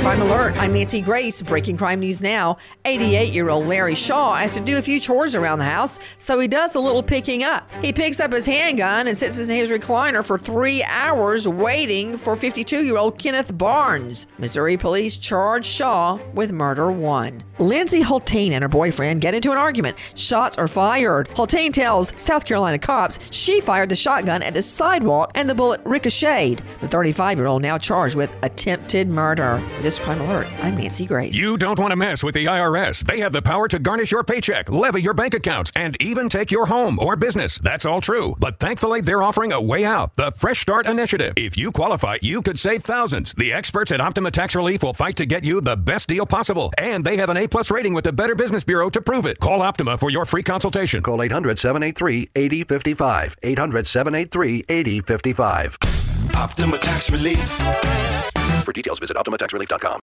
Crime Alert. I'm Nancy Grace. Breaking crime news now. 88 year old Larry Shaw has to do a few chores around the house, so he does a little picking up. He picks up his handgun and sits in his recliner for three hours waiting for 52 year old Kenneth Barnes. Missouri police charge Shaw with murder one. Lindsay Hultane and her boyfriend get into an argument. Shots are fired. Hultane tells South Carolina cops she fired the shotgun at the sidewalk and the bullet ricocheted. The 35 year old now charged with attempted murder. This crime alert. I'm Nancy Grace. You don't want to mess with the IRS. They have the power to garnish your paycheck, levy your bank accounts, and even take your home or business. That's all true. But thankfully, they're offering a way out the Fresh Start Initiative. If you qualify, you could save thousands. The experts at Optima Tax Relief will fight to get you the best deal possible. And they have an A plus rating with the Better Business Bureau to prove it. Call Optima for your free consultation. Call 800 783 8055. 800 783 8055. Optima Tax Relief. For details, visit OptimaTaxRelief.com.